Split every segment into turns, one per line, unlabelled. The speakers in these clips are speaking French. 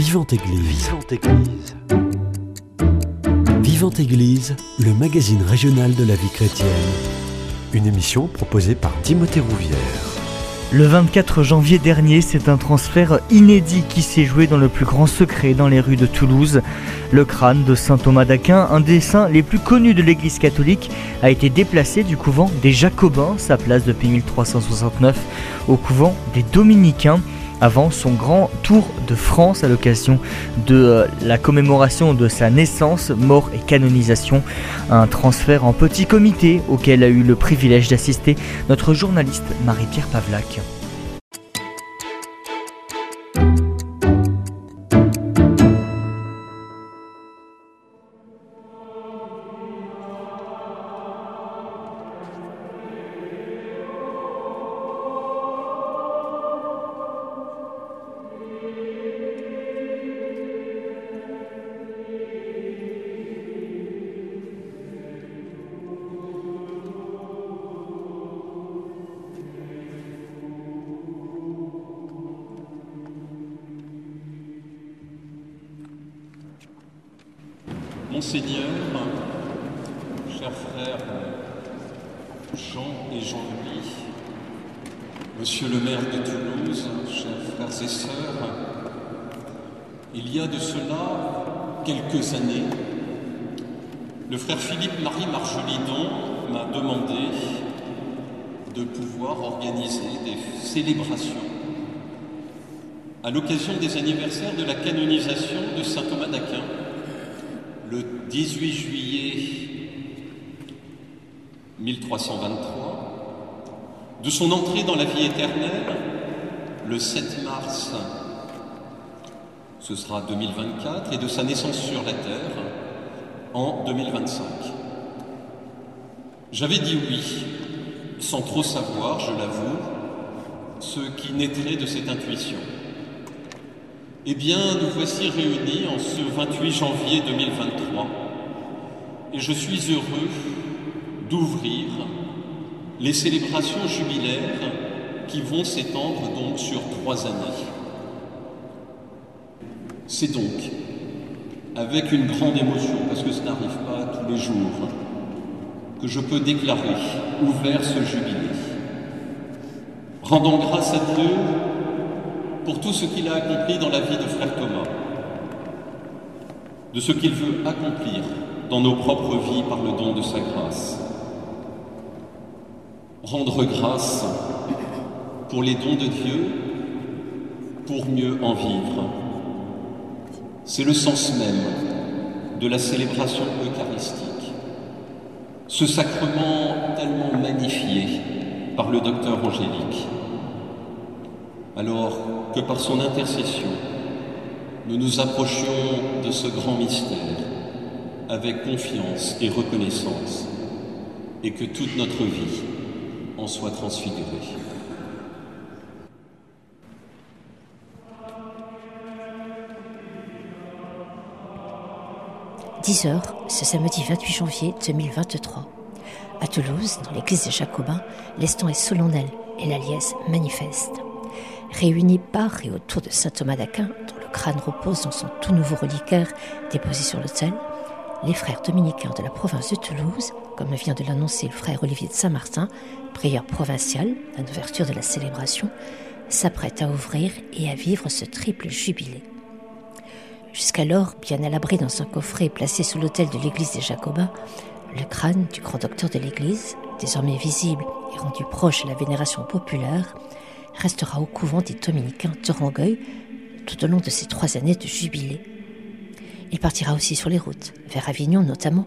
Vivante Église. Vivante Église. Vivante Église, le magazine régional de la vie chrétienne. Une émission proposée par Timothée Rouvière.
Le 24 janvier dernier, c'est un transfert inédit qui s'est joué dans le plus grand secret dans les rues de Toulouse. Le crâne de saint Thomas d'Aquin, un des saints les plus connus de l'Église catholique, a été déplacé du couvent des Jacobins, sa place depuis 1369, au couvent des Dominicains avant son grand tour de France à l'occasion de euh, la commémoration de sa naissance, mort et canonisation. Un transfert en petit comité auquel a eu le privilège d'assister notre journaliste Marie-Pierre Pavlac.
Marie Marjolidon m'a demandé de pouvoir organiser des célébrations à l'occasion des anniversaires de la canonisation de saint Thomas d'Aquin le 18 juillet 1323, de son entrée dans la vie éternelle, le 7 mars, ce sera 2024, et de sa naissance sur la terre en 2025. J'avais dit oui, sans trop savoir, je l'avoue, ce qui naîtrait de cette intuition. Eh bien, nous voici réunis en ce 28 janvier 2023 et je suis heureux d'ouvrir les célébrations jubilaires qui vont s'étendre donc sur trois années. C'est donc avec une grande émotion, parce que ce n'arrive pas tous les jours, que je peux déclarer ouvert ce jubilé. Rendons grâce à Dieu pour tout ce qu'il a accompli dans la vie de frère Thomas, de ce qu'il veut accomplir dans nos propres vies par le don de sa grâce. Rendre grâce pour les dons de Dieu, pour mieux en vivre. C'est le sens même de la célébration eucharistique. Ce sacrement tellement magnifié par le docteur Angélique. Alors que par son intercession, nous nous approchions de ce grand mystère avec confiance et reconnaissance, et que toute notre vie en soit transfigurée.
« 10 heures, ce samedi 28 janvier 2023. À Toulouse, dans l'église des Jacobins, l'eston est solennel et la liesse manifeste. Réunis par et autour de saint Thomas d'Aquin, dont le crâne repose dans son tout nouveau reliquaire déposé sur l'autel, les frères dominicains de la province de Toulouse, comme vient de l'annoncer le frère Olivier de Saint-Martin, prieur provincial à l'ouverture de la célébration, s'apprêtent à ouvrir et à vivre ce triple jubilé. Jusqu'alors, bien à l'abri dans un coffret placé sous l'autel de l'église des Jacobins, le crâne du grand docteur de l'église, désormais visible et rendu proche à la vénération populaire, restera au couvent des dominicains de Rangueil tout au long de ces trois années de jubilé. Il partira aussi sur les routes, vers Avignon notamment,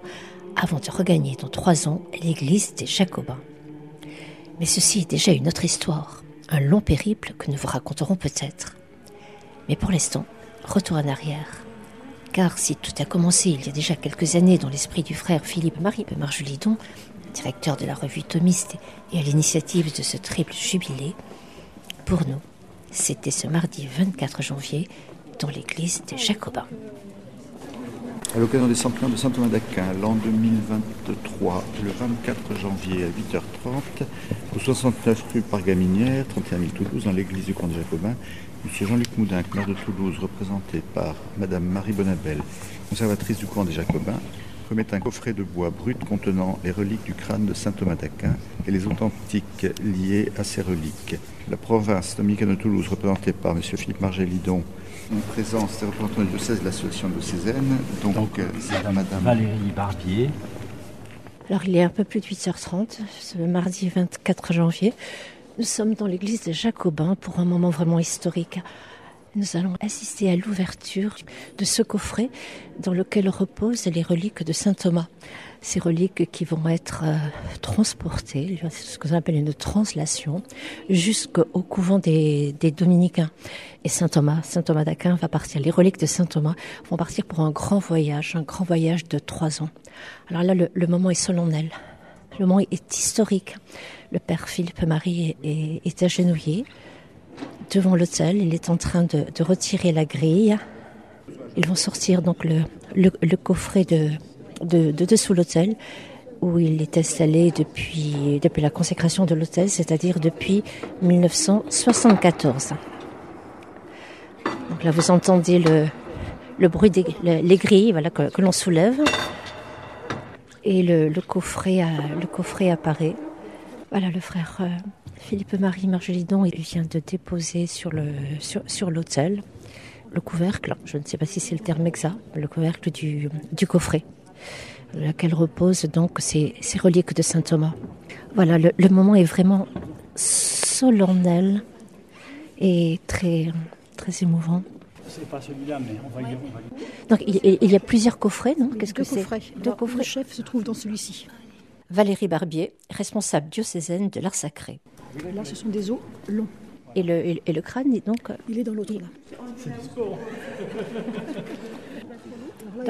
avant de regagner dans trois ans l'église des Jacobins. Mais ceci est déjà une autre histoire, un long périple que nous vous raconterons peut-être. Mais pour l'instant, retour en arrière. Car si tout a commencé il y a déjà quelques années dans l'esprit du frère Philippe Marie de Marjolidon, directeur de la revue Thomiste et à l'initiative de ce triple jubilé, pour nous, c'était ce mardi 24 janvier dans l'église des Jacobins.
À l'occasion des centenaires de Saint Thomas d'Aquin, l'an 2023, le 24 janvier à 8h30, au 69 rue Pargaminière, 31 000 Toulouse, dans l'église du Camp des Jacobins, M. Jean-Luc Moudin, maire de Toulouse, représenté par Mme Marie Bonabel, conservatrice du camp des Jacobins, remet un coffret de bois brut contenant les reliques du crâne de saint Thomas d'Aquin et les authentiques liés à ces reliques. La province dominicaine de Toulouse, représentée par M. Philippe Margélidon, en présence des représentants du diocèse de l'association de Cézanne.
Donc, Donc c'est Madame Valérie Barbier.
Alors il est un peu plus de 8h30, ce mardi 24 janvier. Nous sommes dans l'église des Jacobins pour un moment vraiment historique. Nous allons assister à l'ouverture de ce coffret dans lequel reposent les reliques de saint Thomas. Ces reliques qui vont être euh, transportées, ce que l'on appelle une translation, jusqu'au couvent des, dominicains. Et saint Thomas, saint Thomas d'Aquin va partir. Les reliques de saint Thomas vont partir pour un grand voyage, un grand voyage de trois ans. Alors là, le, moment est solennel. Le moment est historique. Le père Philippe Marie est, agenouillé devant l'hôtel. Il est en train de, retirer la grille. Ils vont sortir donc le, coffret de, de, de dessous l'hôtel où il est installé depuis, la consécration de l'hôtel, c'est-à-dire depuis 1974. Donc là, vous entendez le, bruit des les grilles voilà, que, l'on soulève. Et le, coffret, coffret apparaît. Voilà, le frère euh, Philippe-Marie Margelidon vient de déposer sur l'autel le couvercle, je ne sais pas si c'est le terme exact, le couvercle du, du coffret, lequel repose donc ces, ces reliques de saint Thomas. Voilà, le, moment est vraiment solennel et très, très émouvant.
C'est pas celui-là, mais on va y,
Donc il, y a plusieurs coffrets, non? Qu'est-ce que c'est?
Deux coffrets. Le chef se trouve dans celui-ci.
Valérie Barbier, responsable diocésaine de l'art sacré.
Là, ce sont des os longs.
Et le, et le crâne, donc euh,
Il est dans l'autre là.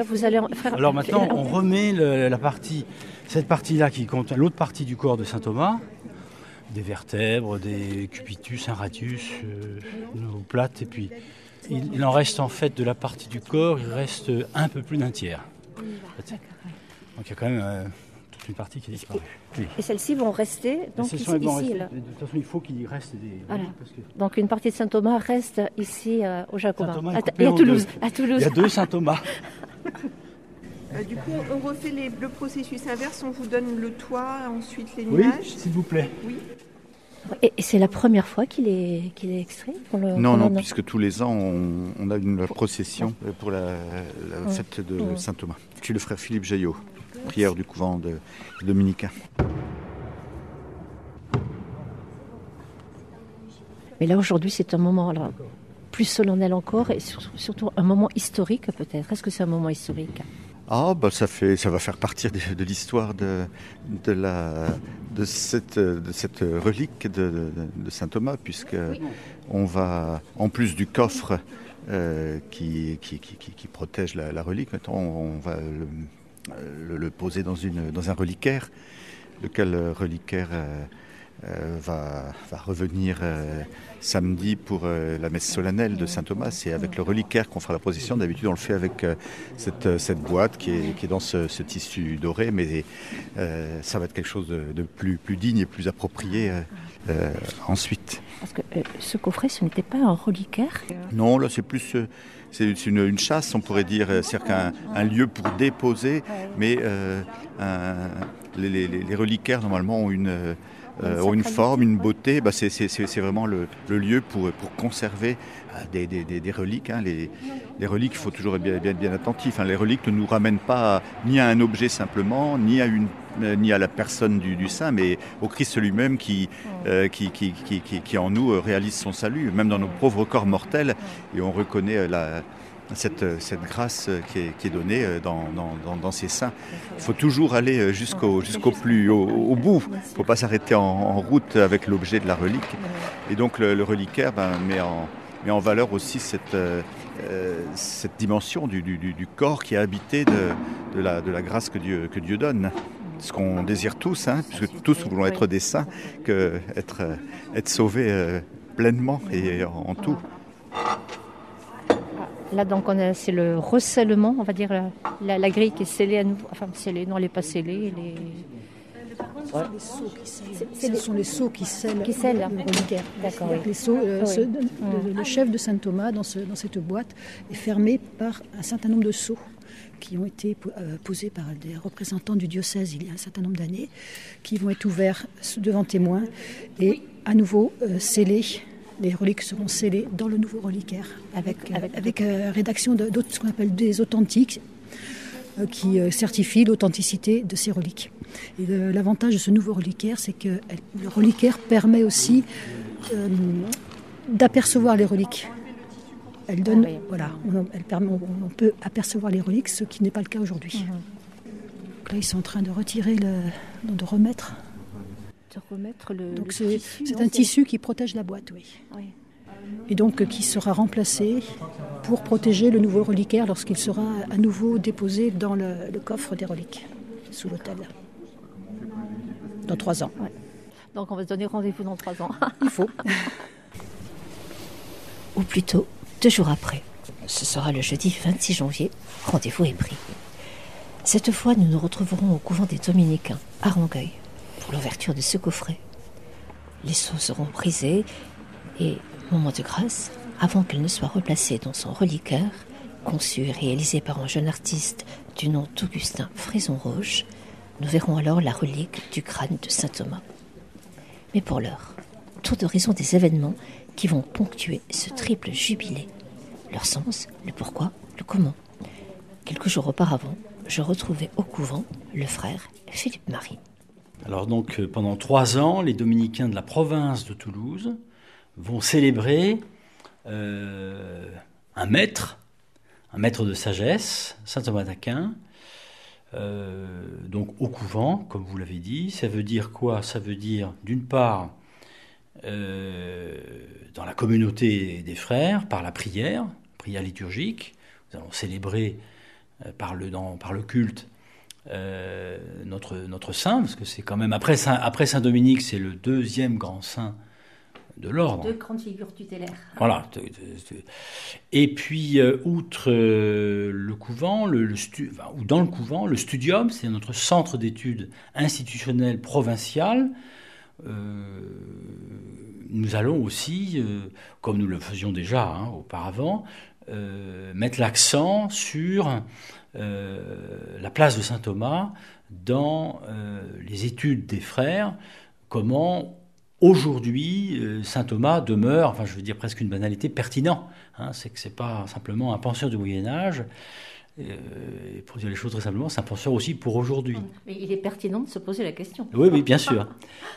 vous allez Alors maintenant, on remet la partie, cette partie-là qui contient l'autre partie du corps de saint Thomas, des vertèbres, des cubitus, un radius, euh, nos plates, et puis il, il, en reste en fait de la partie du corps, il reste un peu plus d'un tiers. Donc il y a quand même euh, une partie qui est disparue.
Et celles-ci vont rester donc ici, De
toute façon, il faut qu'il reste des.
Donc une partie de Saint Thomas reste ici euh, au Jacobin. et à Toulouse. à Toulouse.
Il y a deux Saint Thomas.
Euh, du coup, on refait le processus inverse. On vous donne le toit, ensuite les nuages.
Oui, s'il vous plaît.
Oui.
Et, c'est la première fois qu'il est, qu'il est extrait
le, Non, non, puisque tous les ans, on, a une procession pour la, fête de Saint Thomas. Je suis le frère Philippe Jaillot prière du couvent de, dominicain.
Mais là aujourd'hui c'est un moment plus solennel encore et surtout un moment historique peut-être. Est-ce que c'est un moment historique?
Ah, bah ça, fait, ça va faire partie de, l'histoire de, de, la, de, cette, de cette relique de, saint Thomas, puisque on va, en plus du coffre euh, qui, qui, qui, protège la, relique, on, va euh, le, poser dans, une, dans un reliquaire, lequel euh, reliquaire euh, va, va, revenir samedi pour la messe solennelle de Saint Thomas. C'est avec le reliquaire qu'on fera la procession. D'habitude, on le fait avec cette, cette, boîte qui est, qui est dans ce, tissu doré, mais ça va être quelque chose de, plus, plus, digne et plus approprié ensuite.
Parce que ce coffret, ce n'était pas un reliquaire
Non, là, c'est plus c'est une, chasse, on pourrait dire, c'est un, un, lieu pour déposer, mais euh, les, reliquaires normalement ont une, euh, ont une forme, une beauté. Bah, c'est vraiment le, lieu pour, pour conserver euh, des, des, reliques. Hein. Les, les, reliques, il faut toujours être bien, bien, bien attentif. Hein. Les reliques ne nous ramènent pas ni à un objet simplement, ni à une ni à la personne du, saint, mais au Christ lui-même qui, qui, qui, qui, qui, en nous réalise son salut, même dans nos pauvres corps mortels, et on reconnaît la, cette, cette grâce qui est, qui est donnée euh, dans, dans, dans, ces saints. Il faut toujours aller euh, jusqu'au jusqu'au plus au, bout. Il ne faut pas s'arrêter en, route avec l'objet de la relique. Et donc le, reliquaire ben, met, en, met en valeur aussi cette, euh, cette dimension du, du, du, corps qui est habité de, de, la, de la grâce que Dieu, que Dieu donne ce qu'on désire tous, hein, puisque tous voulons être des saints, que être, être sauvés pleinement et en tout.
Là, donc, c'est le recellement, on va dire, la, grille qui est scellée à nouveau. Enfin, scellée, non, elle n'est pas scellée. Elle est...
Ce sont les sceaux qui scellent,
qui scellent.
le reliquaire.
D'accord.
Les sceaux, euh, le, chef de Saint Thomas, dans, ce, dans, cette boîte, est fermé par un certain nombre de sceaux qui ont été euh, posés par des représentants du diocèse il y a un certain nombre d'années, qui vont être ouverts devant témoins et à nouveau euh, scellés les reliques seront scellées dans le nouveau reliquaire avec, avec, rédaction d'autres, ce qu'on appelle des authentiques qui certifient l'authenticité de ces reliques. Et l'avantage de ce nouveau reliquaire, c'est que le reliquaire permet aussi euh, d'apercevoir les reliques. Elle donne, ah voilà, on, elle permet, on, peut apercevoir les reliques, ce qui n'est pas le cas aujourd'hui. Mhm. Là, ils sont en train de retirer le, de remettre.
De remettre le.
Donc c'est un tissu qui protège la boîte, oui. Et donc qui sera remplacé pour protéger le nouveau reliquaire lorsqu'il sera à nouveau déposé dans le, le coffre des reliques sous l'autel dans trois ans.
Donc on va se donner rendez-vous dans trois ans.
Il faut.
Ou plutôt deux jours après. Ce sera le jeudi 26 janvier. Rendez-vous est pris. Cette fois, nous nous retrouverons au couvent des Dominicains, à Rangueil, l'ouverture de ce coffret. Les sceaux seront brisés et, moment de grâce, avant qu'elle ne soit replacée dans son reliquaire, conçu et réalisé par un jeune artiste du nom d'Augustin Fraison-Roche, nous verrons alors la relique du crâne de saint Thomas. Mais pour l'heure, tour d'horizon des événements qui vont ponctuer ce triple jubilé. Leur sens, le pourquoi, le comment. Quelques jours auparavant, je retrouvais au couvent le frère Philippe Marie.
Alors donc euh, pendant trois ans, les dominicains de la province de Toulouse vont célébrer euh, un maître, un maître de sagesse, saint Thomas d'Aquin, euh, donc au couvent, comme vous l'avez dit, ça veut dire quoi? Ça veut dire d'une part dans la communauté des frères, par la prière, prière liturgique, nous allons célébrer par, le, par le culte notre, notre saint, parce que c'est quand même après Saint, après Saint Dominique, c'est le deuxième grand saint de l'ordre.
Deux grandes figures tutélaires.
Voilà. Et puis, euh, outre euh, le couvent, le, ou dans le couvent, le studium, c'est notre centre d'études institutionnel provincial. Euh, nous allons aussi, comme nous le faisions déjà hein, auparavant, mettre l'accent sur la place de saint Thomas dans les études des frères, comment Aujourd'hui, euh, saint Thomas demeure, enfin je veux dire presque une banalité, pertinent. Hein. c'est que c'est pas simplement un penseur du Moyen Âge. Euh, pour dire les choses très simplement, c'est un penseur aussi pour aujourd'hui.
Mais il est pertinent de se poser la question.
Oui, oui, bien sûr.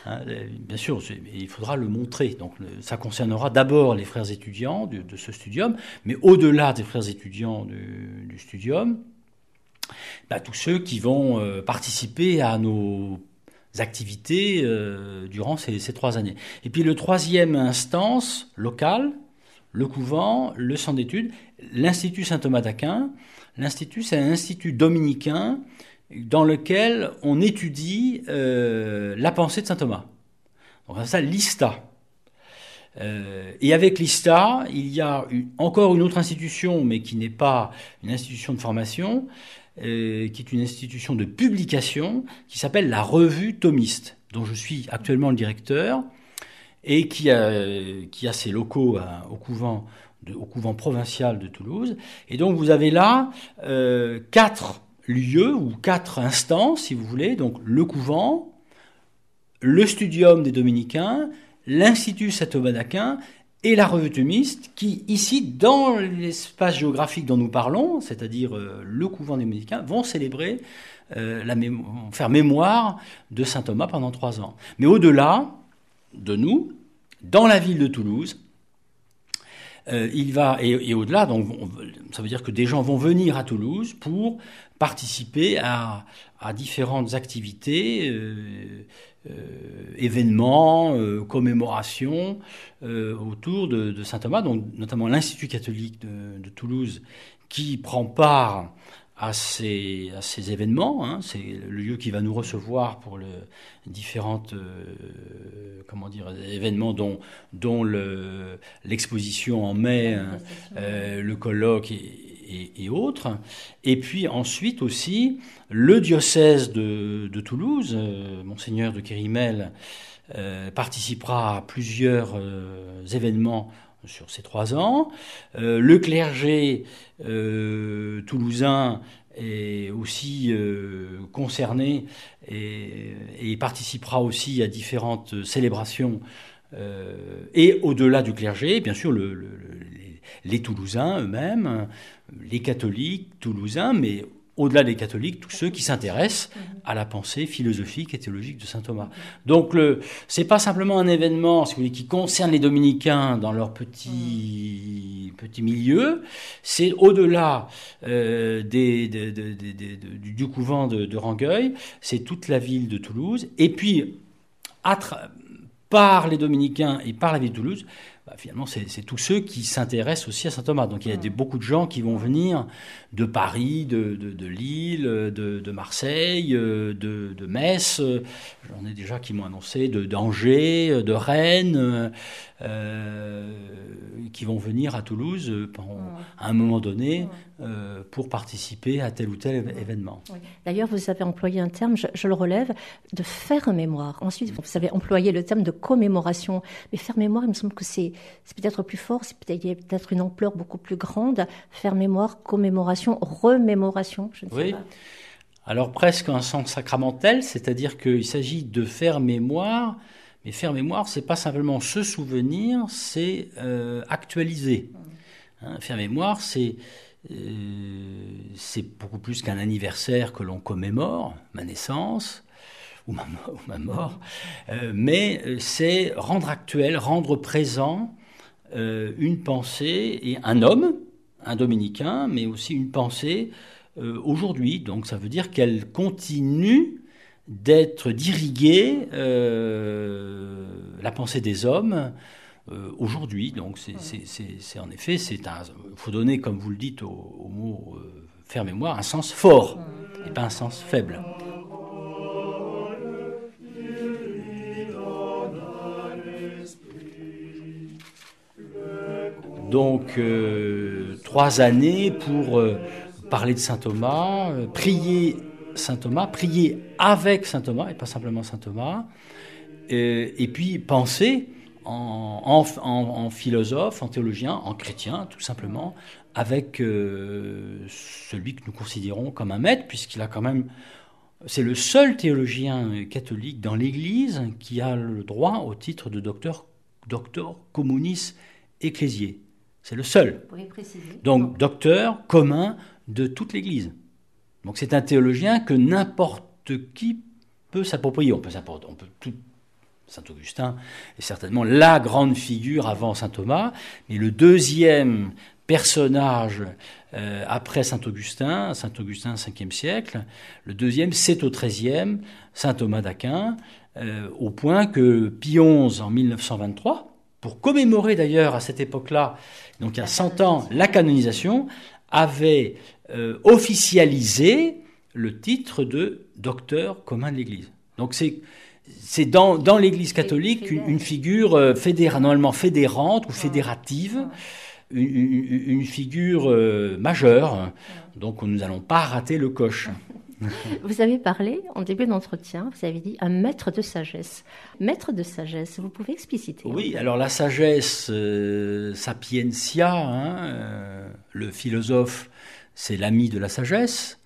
Hein, bien sûr, il faudra le montrer. Donc, ça concernera d'abord les frères étudiants de, ce studium, mais au-delà des frères étudiants du, studium, bah, tous ceux qui vont euh, participer à nos activités euh, durant ces, trois années. Et puis le troisième instance locale, le couvent, le centre d'études, l'Institut Saint-Thomas d'Aquin. L'Institut, c'est un institut dominicain dans lequel on étudie euh, la pensée de Saint Thomas. Donc ça, l'ISTA. Et avec l'ISTA, il y a encore une autre institution, mais qui n'est pas une institution de formation, euh, qui est une institution de publication qui s'appelle la Revue Thomiste, dont je suis actuellement le directeur et qui a, qui a ses locaux au, couvent au couvent provincial de Toulouse. Et donc vous avez là euh, quatre lieux ou quatre instances, si vous voulez, donc le couvent, le studium des dominicains, l'Institut Saint-Thomas et la revue thumiste qui, ici, dans l'espace géographique dont nous parlons, c'est-à-dire euh, le couvent des médicins, vont célébrer, euh, la faire mémoire de saint Thomas pendant trois ans. Mais au-delà de nous, dans la ville de Toulouse, euh, il va et, au-delà, donc ça veut dire que des gens vont venir à Toulouse pour participer à, différentes activités événements, euh, commémorations euh, autour de, saint Thomas, donc notamment l'Institut catholique de, Toulouse qui prend part à ces, à ces événements. Hein. C'est le lieu qui va nous recevoir pour le différentes euh, comment dire événements dont dont l'exposition en mai, hein, euh, le colloque et, et, autres. Et puis ensuite aussi le diocèse de, Toulouse, euh, monseigneur de Kérimel. participera à plusieurs événements sur ces trois ans. Euh, le clergé euh, toulousain est aussi euh, concerné et, participera aussi à différentes célébrations. et au-delà du clergé, bien sûr, les Toulousains eux-mêmes, les catholiques toulousains, mais au-delà des catholiques, tous ceux qui s'intéressent à la pensée philosophique et théologique de saint Thomas. Donc, ce n'est pas simplement un événement qui concerne les dominicains dans leur petit, petit milieu, c'est au-delà euh, du couvent de, de Rangueil, c'est toute la ville de Toulouse, et puis, par les dominicains et par la ville de Toulouse, bah, finalement, c'est tous ceux qui s'intéressent aussi à saint Thomas. Donc il y a des, beaucoup de gens qui vont venir de Paris, de, de, Lille, de, de, Marseille, euh, de, Metz. J'en ai déjà qui m'ont annoncé d'Angers, de Rennes, euh, qui vont venir à Toulouse à un moment donné euh, pour participer à tel ou tel événement.
D'ailleurs, vous avez employé un terme, je, je, le relève, de faire mémoire. Ensuite, vous avez employé le terme de commémoration. Mais faire mémoire, il me semble que c'est peut-être plus fort, c'est peut-être une ampleur beaucoup plus grande. Faire mémoire, commémoration remémoration, je ne
oui. Alors presque un sens sacramentel, c'est-à-dire qu'il s'agit de faire mémoire, mais faire mémoire, c'est pas simplement se souvenir, c'est euh, actualiser. Hein, faire mémoire, c'est c'est beaucoup plus qu'un anniversaire que l'on commémore, ma naissance ou ma, mort, euh, mais c'est rendre actuel, rendre présent une pensée et un homme, un dominicain, mais aussi une pensée euh, aujourd'hui. Donc ça veut dire qu'elle continue d'être d'irriguer euh, la pensée des hommes euh, aujourd'hui. Donc c'est en effet, c'est il faut donner, comme vous le dites au, mot faire mémoire, un sens fort et pas un sens faible. Donc trois années pour euh, parler de saint Thomas, euh, prier saint Thomas, prier avec saint Thomas et pas simplement saint Thomas, et, puis penser en, philosophe, en théologien, en chrétien, tout simplement, avec euh, celui que nous considérons comme un maître, puisqu'il a quand même. C'est le seul théologien catholique dans l'Église qui a le droit au titre de docteur, docteur communis ecclésié. C'est le seul. Donc, docteur commun de toute l'Église. Donc, c'est un théologien que n'importe qui peut s'approprier. On peut s'approprier, on peut tout. Saint Augustin est certainement la grande figure avant Saint Thomas, mais le deuxième personnage euh, après Saint Augustin, Saint Augustin 5e siècle, le deuxième c'est au XIIIe, Saint Thomas d'Aquin, euh, au point que Pie en 1923, pour commémorer d'ailleurs à cette époque-là donc il y a 100 ans, la canonisation avait euh, officialisé le titre de docteur commun de l'Église. Donc c'est c'est dans, dans l'Église catholique une, figure euh, normalement fédérante ou fédérative, une, figure euh, majeure. Donc nous n'allons pas rater le coche.
Vous avez parlé, en début d'entretien, vous avez dit un maître de sagesse. Maître de sagesse, vous pouvez expliciter
Oui, alors la sagesse, euh, sapientia, hein, euh, le philosophe, c'est l'ami de la sagesse,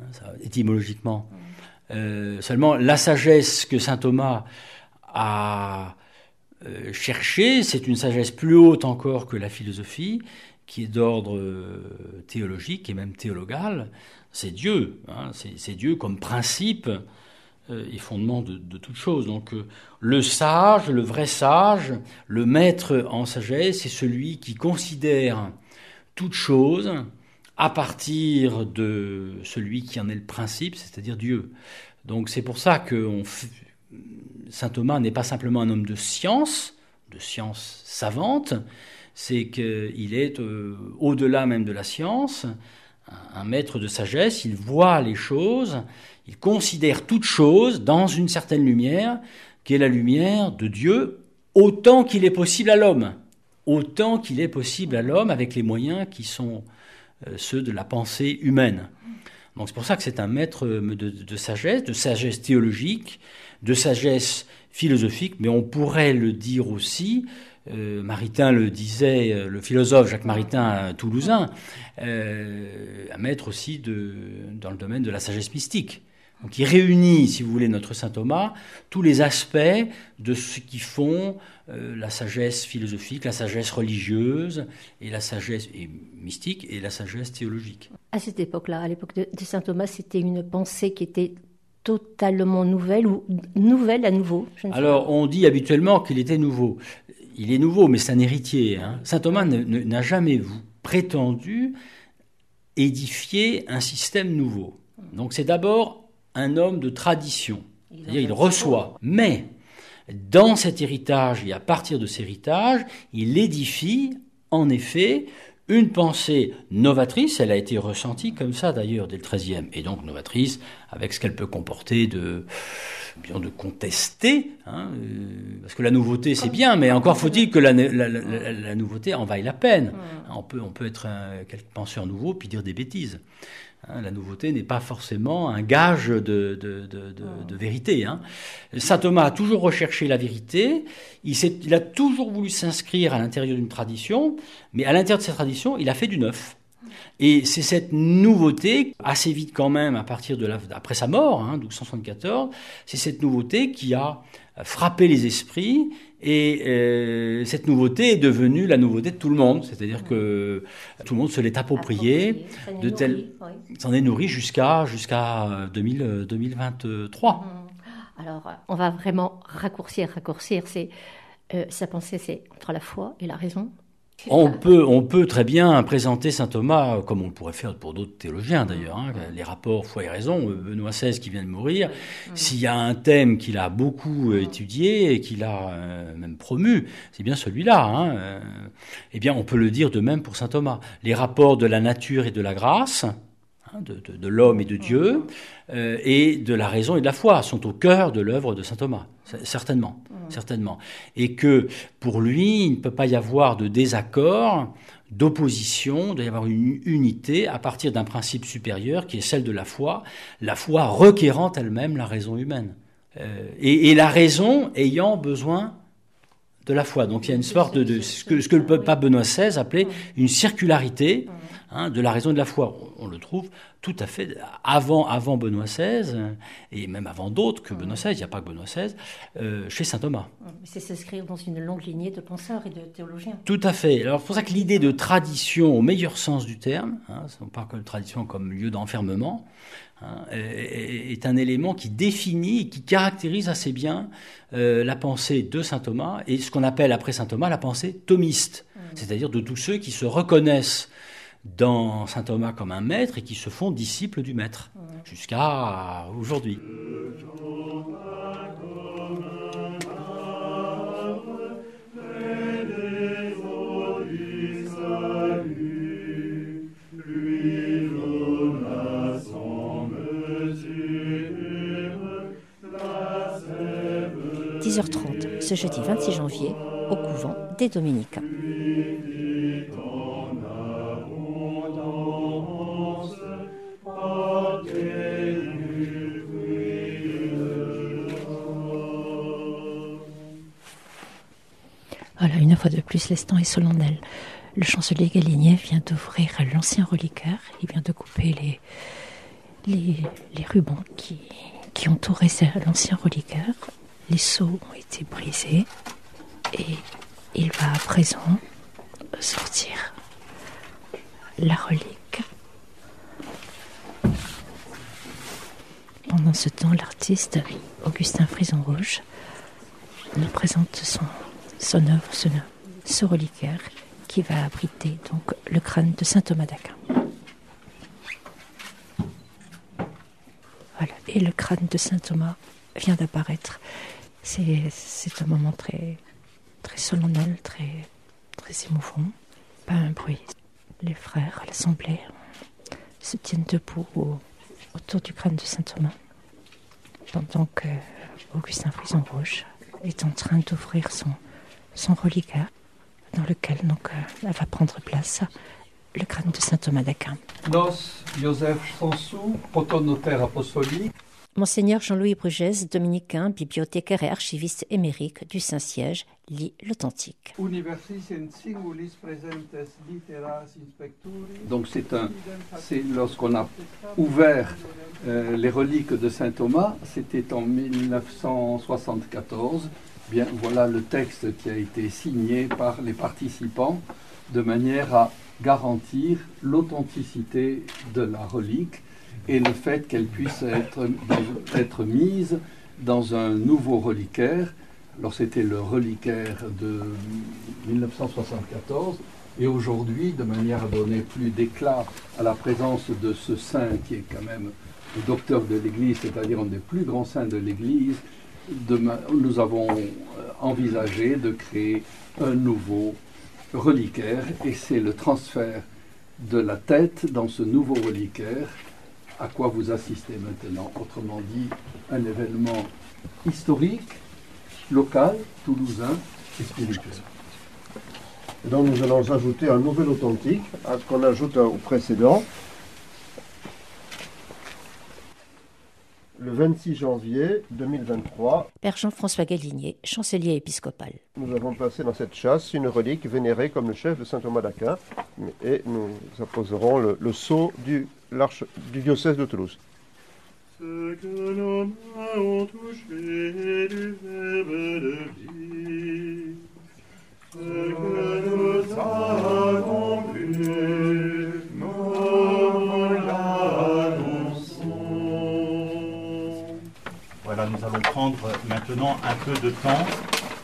hein, étymologiquement. Euh, seulement, la sagesse que saint Thomas a cherchée, c'est une sagesse plus haute encore que la philosophie, qui est d'ordre théologique et même théologal c'est Dieu. Hein, c'est Dieu comme principe euh, et fondement de, toute chose. Donc euh, le sage, le vrai sage, le maître en sagesse, c'est celui qui considère toute chose à partir de celui qui en est le principe, c'est-à-dire Dieu. Donc c'est pour ça que Saint Thomas n'est pas simplement un homme de science, de science savante, c'est qu'il est, euh, au-delà même de la science, un maître de sagesse, il voit les choses, il considère toutes choses dans une certaine lumière, qui est la lumière de Dieu, autant qu'il est possible à l'homme. Autant qu'il est possible à l'homme avec les moyens qui sont ceux de la pensée humaine. Donc c'est pour ça que c'est un maître de, sagesse, de sagesse théologique, de sagesse philosophique, mais on pourrait le dire aussi, euh, Maritain le disait, euh, le philosophe Jacques Maritain toulousain, un maître aussi de, dans le domaine de la sagesse mystique. Donc il réunit, si vous voulez, notre saint Thomas, tous les aspects de ce qui font euh, la sagesse philosophique, la sagesse religieuse, et la sagesse mystique et la sagesse théologique.
À cette époque-là, à l'époque de, saint Thomas, c'était une pensée qui était totalement nouvelle ou nouvelle à nouveau
Alors on dit habituellement qu'il était nouveau. Il est nouveau, mais c'est un héritier. Hein. Saint Thomas n'a jamais prétendu édifier un système nouveau. Donc c'est d'abord un homme de tradition. C'est-à-dire il reçoit. Mais dans cet héritage et à partir de cet héritage, il édifie en effet une pensée novatrice, elle a été ressentie comme ça d'ailleurs dès le XIIIe, et donc novatrice avec ce qu'elle peut comporter de, bien de contester, hein, euh, parce que la nouveauté c'est bien, mais encore faut-il que la, nouveauté en vaille la peine. On peut, on peut être un, penseur nouveau puis dire des bêtises. Hein, la nouveauté n'est pas forcément un gage de, vérité. Hein. Saint Thomas a toujours recherché la vérité, il, il a toujours voulu s'inscrire à l'intérieur d'une tradition, mais à l'intérieur de cette tradition, il a fait du neuf. Et c'est cette nouveauté, assez vite quand même, à partir de la, après sa mort, hein, 1274, c'est cette nouveauté qui a frappé les esprits et euh, cette nouveauté est devenue la nouveauté de tout le monde, c'est-à-dire que tout le monde se l'est approprié, de tel, s'en est nourri jusqu'à jusqu'à 2023.
Mmh. Alors, on va vraiment raccourcir, raccourcir. C'est euh, sa pensée, c'est entre la foi et la raison.
On peut, on peut très bien présenter saint Thomas, comme on pourrait faire pour d'autres théologiens d'ailleurs, hein, les rapports foi et raison. Euh, Benoît XVI qui vient de mourir, s'il y a un thème qu'il a beaucoup étudié et qu'il a euh, même promu, c'est bien celui-là. Hein, eh bien, on peut le dire de même pour saint Thomas. Les rapports de la nature et de la grâce, hein, de, l'homme et de Dieu, euh, et de la raison et de la foi sont au cœur de l'œuvre de saint Thomas, certainement certainement. Et que pour lui, il ne peut pas y avoir de désaccord, d'opposition, il doit y avoir une unité à partir d'un principe supérieur qui est celle de la foi, la foi requérant elle-même la raison humaine. Euh, et, la raison ayant besoin de la foi. Donc il y a une sorte de, ce, que, ce, que, le pape Benoît XVI appelait une circularité Hein, de la raison de la foi. On, le trouve tout à fait avant, avant Benoît XVI, et même avant d'autres que Benoît XVI, il n'y a pas que Benoît XVI, euh, chez saint Thomas.
C'est s'inscrire dans une longue lignée de penseurs et de théologiens.
Tout à fait. Alors c'est pour ça que l'idée de tradition, au meilleur sens du terme, hein, on parle de tradition comme lieu d'enfermement, hein, est, un élément qui définit et qui caractérise assez bien euh, la pensée de saint Thomas et ce qu'on appelle après saint Thomas la pensée thomiste, mmh. c'est-à-dire de tous ceux qui se reconnaissent dans saint Thomas comme un maître et qui se font disciples du maître jusqu'à aujourd'hui.
« 10h30, ce jeudi 26 janvier, au couvent des Dominicains. De plus, l'instant est solennel. Le chancelier Galignet vient d'ouvrir l'ancien reliquaire. Il vient de couper les, les, rubans qui, qui entouraient l'ancien reliquaire. Les seaux ont été brisés. Et il va à présent sortir la relique. Pendant ce temps, l'artiste Augustin Frison Rouge nous présente son son œuvre, ce, ce reliquaire qui va abriter donc le crâne de saint Thomas d'Aquin. Voilà, et le crâne de saint Thomas vient d'apparaître. C'est, un moment très, solennel, très, émouvant. Pas un bruit. Les frères l'assemblée se tiennent debout autour du crâne de saint Thomas, pendant que Augustin Frison Rouge est en train d'ouvrir son, son reliquaire, dans lequel donc euh, va prendre place le crâne de saint Thomas d'Aquin.
Nos Joseph Sansou, protonotaire apostolique.
Monseigneur Jean-Louis Brugès, dominicain, bibliothécaire et archiviste émérique du Saint-Siège, lit l'authentique.
Donc c'est un, c'est lorsqu'on a ouvert euh, les reliques de saint Thomas, c'était en 1974. Voilà le texte qui a été signé par les participants de manière à garantir l'authenticité de la relique et le fait qu'elle puisse être, être mise dans un nouveau reliquaire. Alors c'était le reliquaire de 1974 et aujourd'hui, de manière à donner plus d'éclat à la présence de ce saint qui est quand même le docteur de l'Église, c'est-à-dire un des plus grands saints de l'Église, nous avons euh, envisagé de créer un nouveau reliquaire et c'est le transfert de la tête dans ce nouveau reliquaire à quoi vous assistez maintenant? Autrement dit, un événement historique, local, toulousain et spirituel.
donc nous allons ajouter un nouvel authentique à ce qu'on ajoute au précédent. Le 26 janvier 2023.
Père Jean-François Galinier, chancelier épiscopal.
Nous avons placé dans cette chasse une relique vénérée comme le chef de saint Thomas d'Aquin et nous apposerons le, le sceau du, du diocèse de Toulouse. Ce que nous avons touché du de vie, ce que nous avons
prendre maintenant un peu de temps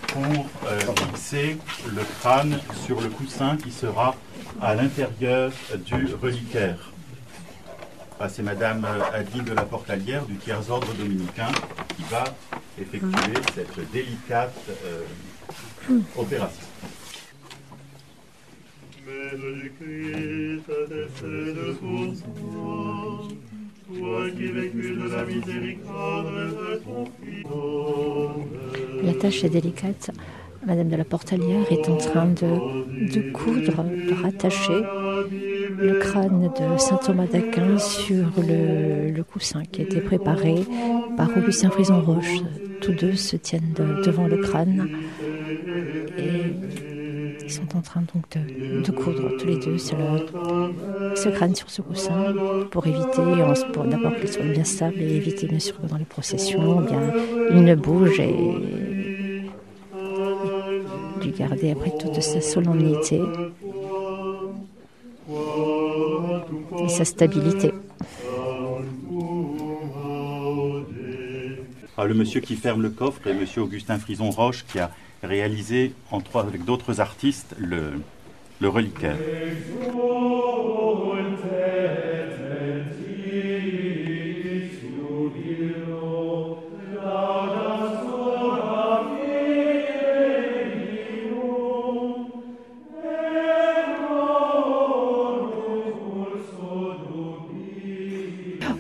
pour euh, fixer le crâne sur le coussin qui sera à l'intérieur du reliquaire. C'est Madame euh, Adine de la Portalière du tiers-ordre dominicain qui va effectuer cette délicate euh, opération.
La tâche est délicate. Madame de la Portalière est en train de, coudre, de rattacher le crâne de saint Thomas d'Aquin sur le, coussin qui a été préparé par Augustin Frison Roche. Tous deux se tiennent devant le crâne et ils sont en train donc de, coudre tous les deux ce, crâne sur ce coussin pour éviter, d'abord qu'il soit bien stable et éviter bien sûr que dans les processions, eh bien, il ne bouge et lui garder après toute sa solennité et sa stabilité.
Ah, le monsieur qui ferme le coffre est monsieur Augustin Frison Roche qui a réalisé entre, avec d'autres artistes le, le reliquaire.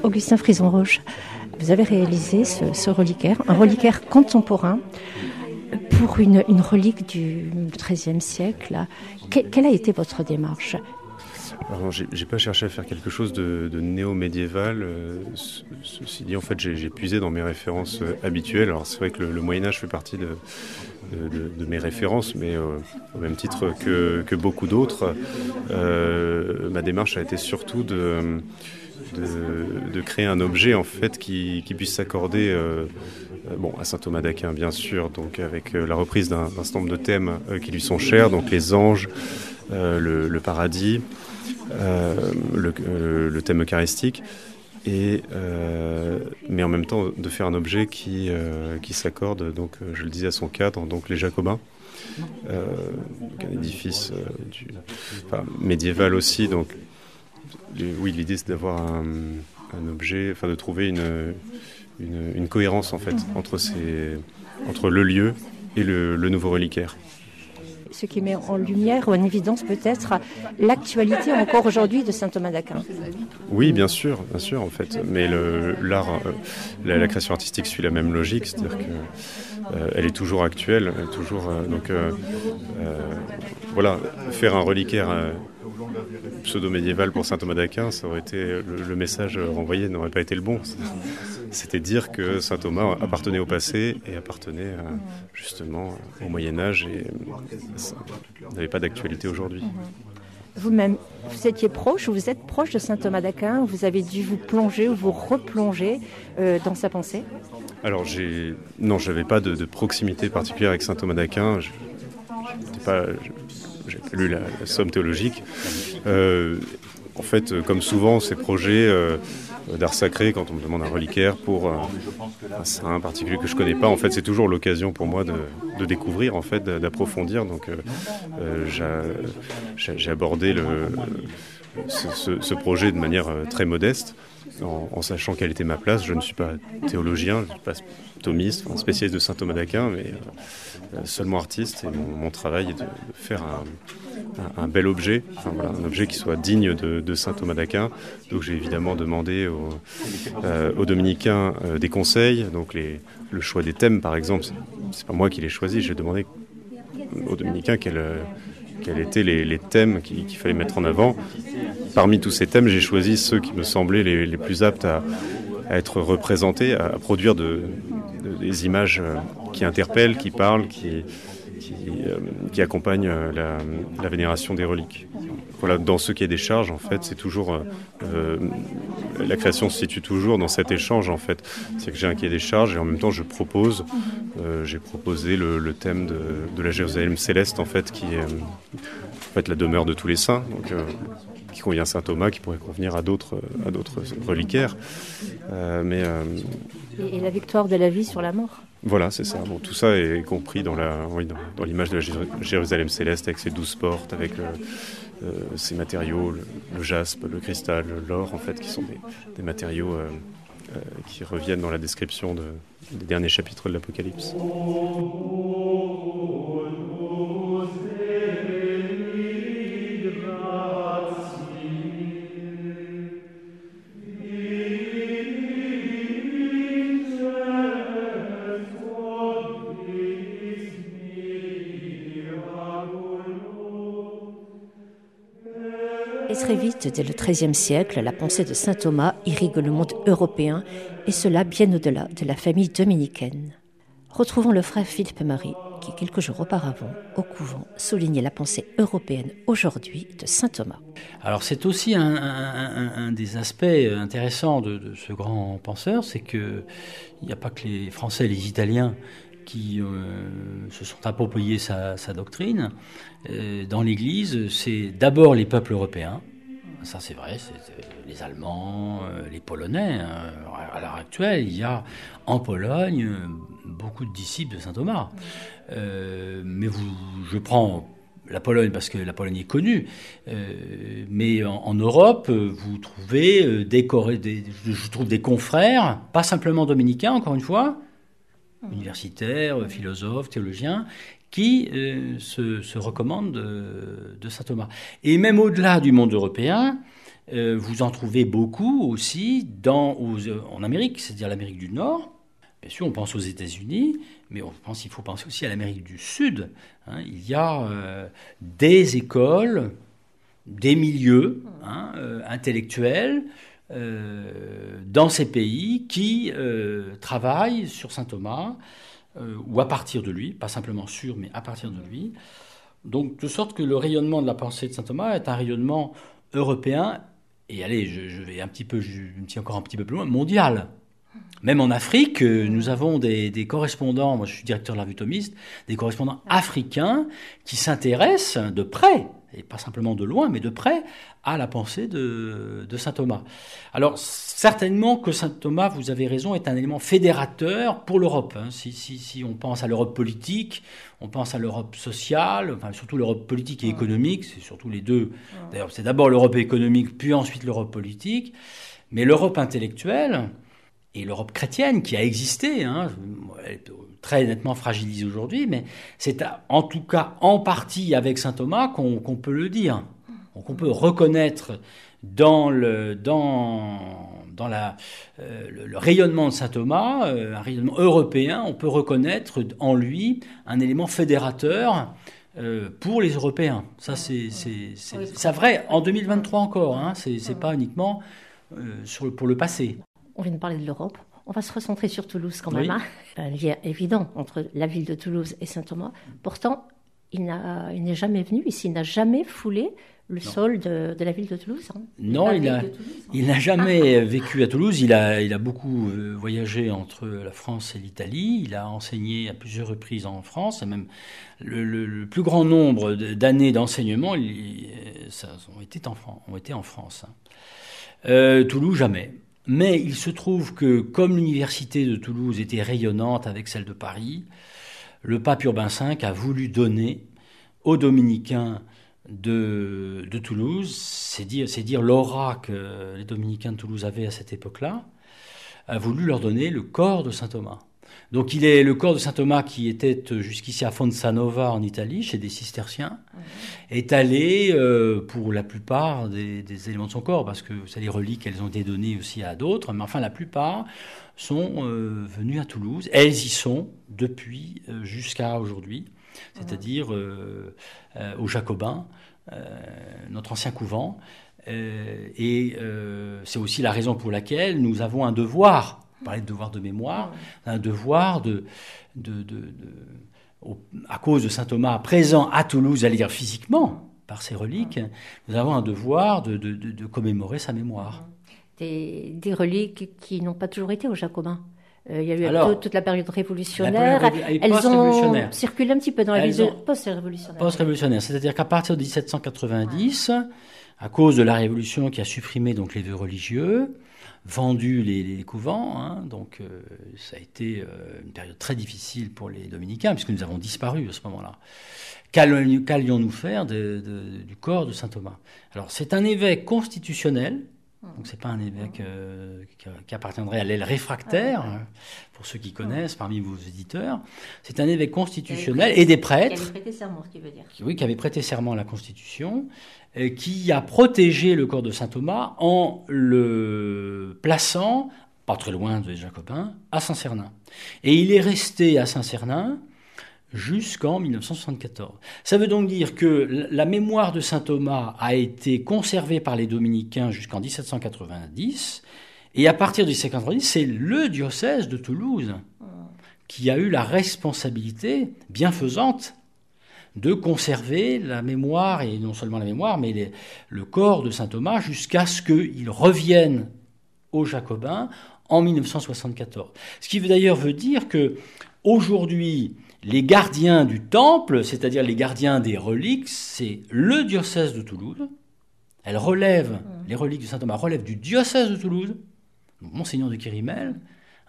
Augustin Frison-Roche, vous avez réalisé ce reliquaire, un reliquaire contemporain pour une, relique du XIIIe siècle. quelle a été votre démarche?
J'ai pas cherché à faire quelque chose de, néo-médiéval. Euh, ceci dit, en fait, j'ai puisé dans mes références euh, habituelles. Alors, c'est vrai que le, Moyen Âge fait partie de, mes références, mais euh, au même titre que, beaucoup d'autres, ma démarche a été surtout de, créer un objet en fait qui, puisse s'accorder bon, à saint Thomas d'Aquin bien sûr, donc avec euh, la reprise d'un certain nombre de thèmes euh, qui lui sont chers, donc les anges, le, paradis, le, thème eucharistique, et, mais en même temps de faire un objet qui, qui s'accorde, donc je le disais à son cadre, donc les Jacobins. un édifice médiéval aussi. Donc, oui, l'idée c'est d'avoir un, objet, enfin de trouver une, une, cohérence en fait entre, ces, entre le lieu et le, nouveau reliquaire.
ce qui met en lumière, en évidence peut-être, l'actualité encore aujourd'hui de saint Thomas d'Aquin.
Oui, bien sûr, bien sûr en fait. Mais l'art, euh, la, création artistique suit la même logique, c'est-à-dire qu'elle euh, est toujours actuelle, toujours. Euh, donc voilà, faire un reliquaire pseudo-médiéval pour saint Thomas d'Aquin, ça aurait été le, message renvoyé n'aurait pas été le bon. C'était dire que saint Thomas appartenait au passé et appartenait justement au Moyen Âge et n'avait pas d'actualité aujourd'hui.
Vous-même, vous étiez proche, ou vous êtes proche de saint Thomas d'Aquin, vous avez dû vous plonger ou vous replonger euh, dans sa pensée?
Alors, j'ai non, j'avais pas de, proximité particulière avec saint Thomas d'Aquin. Je n'ai pas, lu la, somme théologique. Euh, en fait, euh, comme souvent, ces projets d'art sacré, quand on me demande un reliquaire pour un saint particulier que je connais pas, en fait, c'est toujours l'occasion pour moi de, découvrir, en fait, d'approfondir. Donc, j'ai abordé le, ce, projet de manière très modeste, en, sachant quelle était ma place. Je ne suis pas théologien, je ne suis pas thomiste, spécialiste de saint Thomas d'Aquin, mais seulement artiste. Et mon, travail est de, faire un, bel objet, un objet qui soit digne de, saint Thomas d'Aquin. Donc j'ai évidemment demandé aux, euh, dominicains euh, des conseils. Donc le choix des thèmes, par exemple, c'est pas moi qui l'ai choisi. J'ai demandé aux dominicains quels, étaient les, thèmes qu'il fallait mettre en avant. Parmi tous ces thèmes, j'ai choisi ceux qui me semblaient les, plus aptes à, être représentés, à, produire des images euh, qui interpellent, qui parlent, qui, qui, euh, accompagnent euh, la, vénération des reliques. Voilà, dans ce qui est des charges, en fait, c'est toujours euh, la création se situe toujours dans cet échange, en fait. C'est que j'ai un quai des charges et en même temps je propose, j'ai proposé le, thème de, la Jérusalem céleste, en fait, qui est en fait la demeure de tous les saints. Donc, qui convient à saint Thomas, qui pourrait convenir à d'autres, à reliquaires. mais,
et la victoire de la vie sur la mort
voilà, c'est ça. Tout ça est compris dans l'image de la Jérusalem céleste avec ses douze portes, avec euh, ces matériaux, le, jaspe, le cristal, l'or, en fait, qui sont des, matériaux euh, euh, qui reviennent dans la description des derniers chapitres de l'Apocalypse.
Très vite, dès le XIIIe siècle, la pensée de saint Thomas irrigue le monde européen, et cela bien au-delà de la famille dominicaine. Retrouvons le frère Philippe Marie, qui quelques jours auparavant, au couvent, soulignait la pensée européenne aujourd'hui de saint Thomas.
Alors c'est aussi un, des aspects intéressants de, ce grand penseur, c'est qu'il n'y a pas que les Français et les Italiens qui euh, se sont appropriés sa, doctrine. Euh, dans l'Église, c'est d'abord les peuples européens, ça c'est vrai, c'est les Allemands, euh, les Polonais. Hein. À l'heure actuelle, il y a en Pologne beaucoup de disciples de saint Thomas. Euh, mais vous, je prends la Pologne parce que la Pologne est connue, euh, mais en, Europe, vous trouvez des, des, je trouve des confrères, pas simplement dominicains, encore une fois, universitaires, philosophes, théologiens, qui euh, se, recommande de, saint Thomas. Et même au-delà du monde européen, euh, vous en trouvez beaucoup aussi en Amérique, c'est-à-dire l'Amérique du Nord. Bien sûr, on pense aux États-Unis, mais on pense qu'il faut penser aussi à l'Amérique du Sud. Hein. Il y a euh, des écoles, des milieux hein, intellectuels dans ces pays qui travaillent sur saint Thomas euh, ou à partir de lui, pas simplement sur, mais à partir de lui. Donc, de sorte que le rayonnement de la pensée de saint Thomas est un rayonnement européen, et allez, je, vais un petit peu, je me tiens encore un petit peu plus loin, mondial. Même en Afrique, euh, nous avons des, correspondants, moi je suis directeur de la revue thomiste, des correspondants africains qui s'intéressent de près et pas simplement de loin, mais de près, à la pensée de, saint Thomas. Alors, certainement que saint Thomas, vous avez raison, est un élément fédérateur pour l'Europe. Hein. Si, on pense à l'Europe politique, on pense à l'Europe sociale, enfin surtout l'Europe politique et économique, c'est surtout les deux. D'ailleurs, c'est d'abord l'Europe économique, puis ensuite l'Europe politique. Mais l'Europe intellectuelle, et l'Europe chrétienne qui a existé, hein, très nettement fragilisée aujourd'hui, mais c'est en tout cas en partie avec saint Thomas qu'on peut le dire, qu'on peut reconnaître dans le, dans, dans la, euh, le, rayonnement de saint Thomas, euh, un rayonnement européen, on peut reconnaître en lui un élément fédérateur euh, pour les Européens. Ça, c'est vrai en 2023 encore, hein, c'est pas uniquement sur, pour le passé.
On vient de parler de l'Europe. On va se recentrer sur Toulouse quand même. Hein. Un lien évident entre la ville de Toulouse et Saint-Thomas. Pourtant, il n'est jamais venu ici, il n'a jamais foulé le sol de, la ville de Toulouse. Hein.
Non, il n'a il jamais vécu à Toulouse. Il a, il a beaucoup euh, voyagé entre la France et l'Italie. Il a enseigné à plusieurs reprises en France. Et même le, plus grand nombre d'années d'enseignement ça, ont, été en, ont été en France. Hein. Euh, Toulouse, jamais. Mais il se trouve que comme l'université de Toulouse était rayonnante avec celle de Paris, le pape Urbain V a voulu donner aux dominicains de, Toulouse, c'est dire, dire l'aura que les dominicains de Toulouse avaient à cette époque-là, a voulu leur donner le corps de saint Thomas. Donc il est le corps de saint Thomas qui était jusqu'ici à Fonsanova en Italie, chez des cisterciens, est allé euh, pour la plupart des, éléments de son corps, parce que ça, les reliques, elles ont été données aussi à d'autres, mais enfin la plupart sont euh, venues à Toulouse. Elles y sont depuis euh, jusqu'à aujourd'hui, c'est-à-dire aux Jacobins, notre ancien couvent. et c'est aussi la raison pour laquelle nous avons un devoir on parlait de devoir de mémoire, un devoir de, de, à cause de saint Thomas présent à Toulouse, à dire physiquement, par ses reliques, nous avons un devoir de, de commémorer sa mémoire.
Des, des reliques qui n'ont pas toujours été aux Jacobins. Euh, il y a eu toute, la période révolutionnaire. elles ont circulé un petit peu dans la vie post-révolutionnaire.
Post-révolutionnaire, c'est-à-dire qu'à partir de 1790, à cause de la révolution qui a supprimé donc les vœux religieux, vendu les, couvents. Hein, donc euh, ça a été euh, une période très difficile pour les dominicains, puisque nous avons disparu à ce moment-là. Qu'allions-nous faire du corps de saint Thomas Alors c'est un évêque constitutionnel. Donc c'est pas un évêque euh, qui, appartiendrait à l'aile réfractaire, hein, pour ceux qui connaissent parmi vos éditeurs. C'est un évêque constitutionnel et des prêtres. Qui
avait prêté serment, ce qui veut dire.
oui, qui avait prêté serment à la Constitution euh, qui a protégé le corps de saint Thomas en le plaçant, pas très loin des Jacobins, à Saint-Cernin. Et il est resté à Saint-Cernin jusqu'en 1974. Ça veut donc dire que la mémoire de saint Thomas a été conservée par les dominicains jusqu'en 1790, et à partir de 1790, c'est le diocèse de Toulouse qui a eu la responsabilité bienfaisante de conserver la mémoire, et non seulement la mémoire, mais le corps de saint Thomas jusqu'à ce qu'il revienne aux Jacobins en 1974. Ce qui d'ailleurs veut dire que aujourd'hui, les gardiens du temple, c'est-à-dire les gardiens des reliques, c'est le diocèse de Toulouse. Elle relève, mmh. les reliques de saint Thomas relèvent du diocèse de Toulouse, Monseigneur de Quirimel,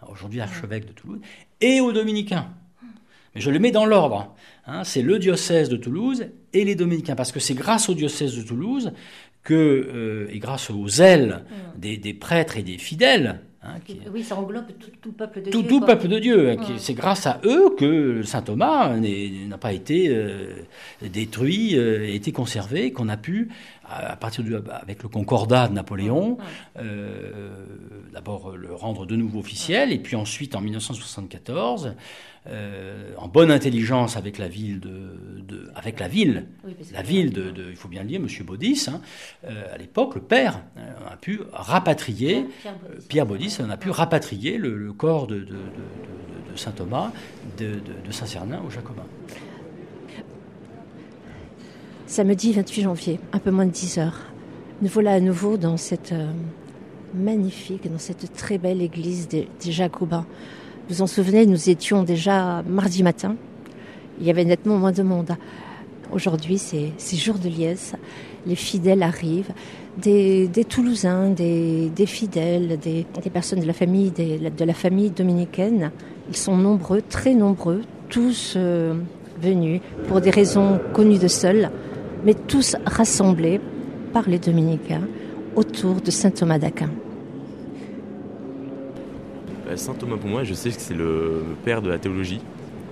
aujourd'hui archevêque de Toulouse, et aux dominicains. Mais je le mets dans l'ordre. Hein. c'est le diocèse de Toulouse et les dominicains, parce que c'est grâce au diocèse de Toulouse que, euh, et grâce aux ailes mmh. des, prêtres et des fidèles,
hein, oui, ça englobe tout, le peuple de
Dieu.
Tout
peuple de Dieu. C'est grâce à eux que saint Thomas n'a pas été euh, détruit, euh, été conservé, qu'on a pu à partir du, avec le concordat de Napoléon, euh, d'abord le rendre de nouveau officiel, et puis ensuite en 1974, euh, en bonne intelligence avec la ville de, avec la ville, la ville de, il faut bien le dire, Monsieur Baudis, hein, euh, à l'époque, le père a pu rapatrier, Pierre Baudis, on a pu rapatrier le, corps de, saint Thomas de, Saint-Cernin aux Jacobins.
Samedi 28 janvier, un peu moins de 10 heures. Nous voilà à nouveau dans cette euh, magnifique, dans cette très belle église des, Jacobins. Vous vous en souvenez, nous étions déjà mardi matin. Il y avait nettement moins de monde. Aujourd'hui, c'est jour de liesse. Les fidèles arrivent, des, Toulousains, des, fidèles, des, personnes de la famille, dominicaine. Ils sont nombreux, très nombreux, tous euh, venus pour des raisons connues de seuls mais tous rassemblés par les dominicains autour de saint Thomas d'Aquin.
Bah, Saint Thomas pour moi, je sais que c'est le père de la théologie.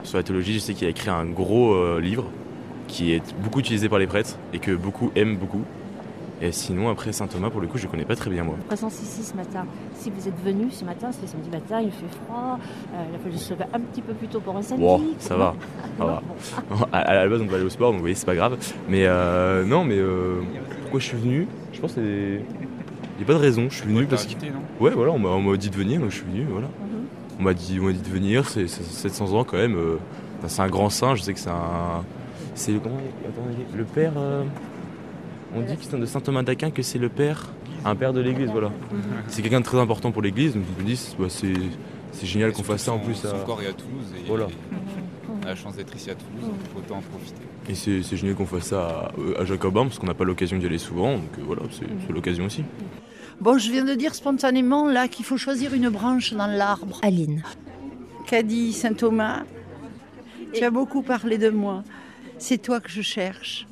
Sur la théologie, je sais qu'il a écrit un gros euh, livre qui est beaucoup utilisé par les prêtres et que beaucoup aiment beaucoup. Et sinon, après Saint Thomas, pour le coup, je connais pas très bien moi.
Présence ici ce matin. Si vous êtes venu ce matin, c'est samedi matin, il fait froid, euh, il a fallu se lever un petit peu plus tôt pour un samedi.
Wow, ça va. ça va. à, à la base, on va aller au sport, donc vous voyez, c'est pas grave. Mais euh, non, mais euh, pourquoi je suis venu? Je pense qu'il n'y a pas de raison. Je suis venu parce que. Ouais, voilà, on m'a- dit de venir, donc je suis venu, voilà. On m'a dit, on m'a dit de venir, c'est c'est 700 ans quand même. euh, c'est un grand saint, je sais que c'est un. C'est le, comment, attendez, le père. Euh, on dit que c'est de saint Thomas d'Aquin que c'est le père, un père de l'église, voilà. C'est quelqu'un de très important pour l'église, donc je me dis, bah, c'est c'est génial qu'on fasse ça en plus.
Son
à-
corps est à Toulouse et
Voilà.
on a la chance d'être ici à Toulouse, donc autant en profiter.
Et c'est c'est génial qu'on fasse ça à, à Jacobin, parce qu'on n'a pas l'occasion d'y aller souvent, donc euh, voilà, c'est c'est l'occasion aussi.
Bon, je viens de dire spontanément là qu'il faut choisir une branche dans l'arbre.
Aline.
Qu'a dit saint Thomas? Tu as beaucoup parlé de moi. C'est toi que je cherche.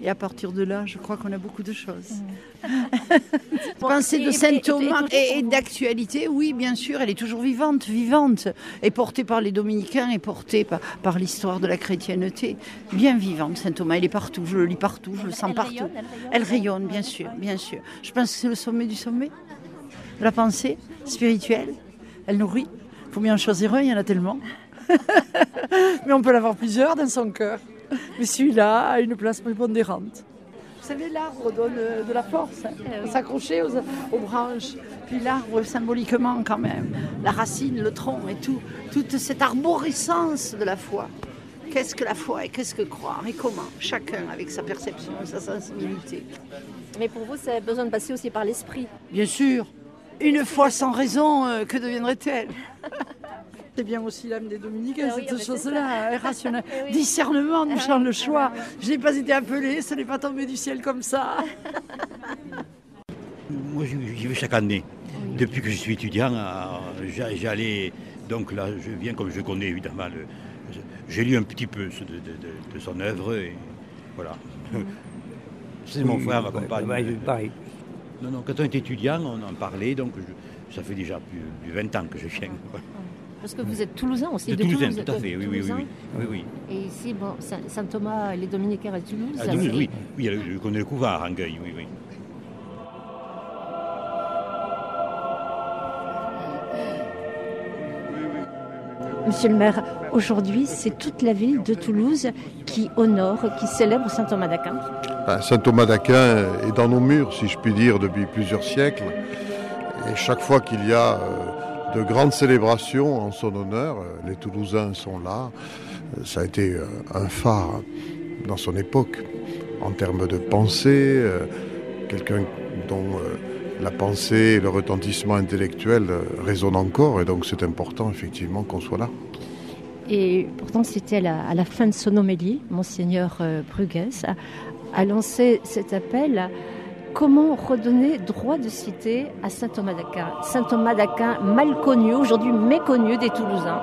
Et à partir de là, je crois qu'on a beaucoup de choses. Pensée de saint Thomas
et-
et, et d'actualité, oui, bien sûr, elle est toujours vivante, vivante, et portée par les dominicains et portée par, par l'histoire de la chrétienté. Bien vivante, saint Thomas, elle est partout, je le lis partout, je le sens partout. Elle rayonne, bien sûr, bien sûr. Je pense que c'est le sommet du sommet la pensée spirituelle. Elle nourrit. Il faut bien en choisir un, il y en a tellement. Mais on peut l'avoir plusieurs dans son cœur. Mais celui-là a une place prépondérante. Vous savez, l'arbre donne euh, de la force. hein. Faut S'accrocher aux, aux branches. Puis l'arbre, symboliquement, quand même. La racine, le tronc et tout. Toute cette arborescence de la foi. Qu'est-ce que la foi et qu'est-ce que croire et comment? Chacun avec sa perception, sa sensibilité.
Mais pour vous, ça a besoin de passer aussi par l'esprit.
Bien sûr. Une foi sans raison, euh, que deviendrait-elle? C'est bien aussi l'âme des dominicains,
Ah oui,
cette
c'est
chose-là, hein, rationnelle.
Eh oui.
Discernement, nous
Ah
change
oui,
le choix.
ah
Je n'ai pas été appelée, ce n'est pas tombé du ciel comme ça.
Moi, j'y vais chaque année. Depuis que je suis étudiant, euh, j'a- j'allais. Donc là, je viens comme je connais évidemment. le- J'ai lu un petit peu de, de- de- de son œuvre et voilà. C'est mon frère, ma compagne.
pareil.
Non, non, quand on était étudiant, on en parlait, donc je- ça fait déjà plus, plus de 20 ans que je viens.
Parce que vous êtes toulousain aussi.
De
De,
Toulousain,
Toulouse,
tout à fait, oui, oui, oui.
Et ici, bon, Saint- Saint-Thomas, les dominicains à Toulouse.
Ah,
ça,
oui, oui, oui, je connais le couvent à Rangueil, oui, oui.
Monsieur le maire, aujourd'hui, c'est toute la ville de Toulouse qui honore, qui célèbre Saint Thomas d'Aquin.
Ben, Saint Thomas d'Aquin est dans nos murs, si je puis dire, depuis plusieurs siècles. Et chaque fois qu'il y a euh, de grandes célébrations en son honneur, les Toulousains sont là. Euh, Ça a été euh, un phare dans son époque, en termes de pensée, euh, quelqu'un dont la pensée et le retentissement intellectuel résonnent encore, et donc c'est important effectivement qu'on soit là.
Et pourtant, c'était à la, fin de son homélie, Monseigneur Bruguès a, lancé cet appel comment redonner droit de cité à Saint Thomas d'Aquin. Saint Thomas d'Aquin, mal connu, aujourd'hui méconnu des Toulousains.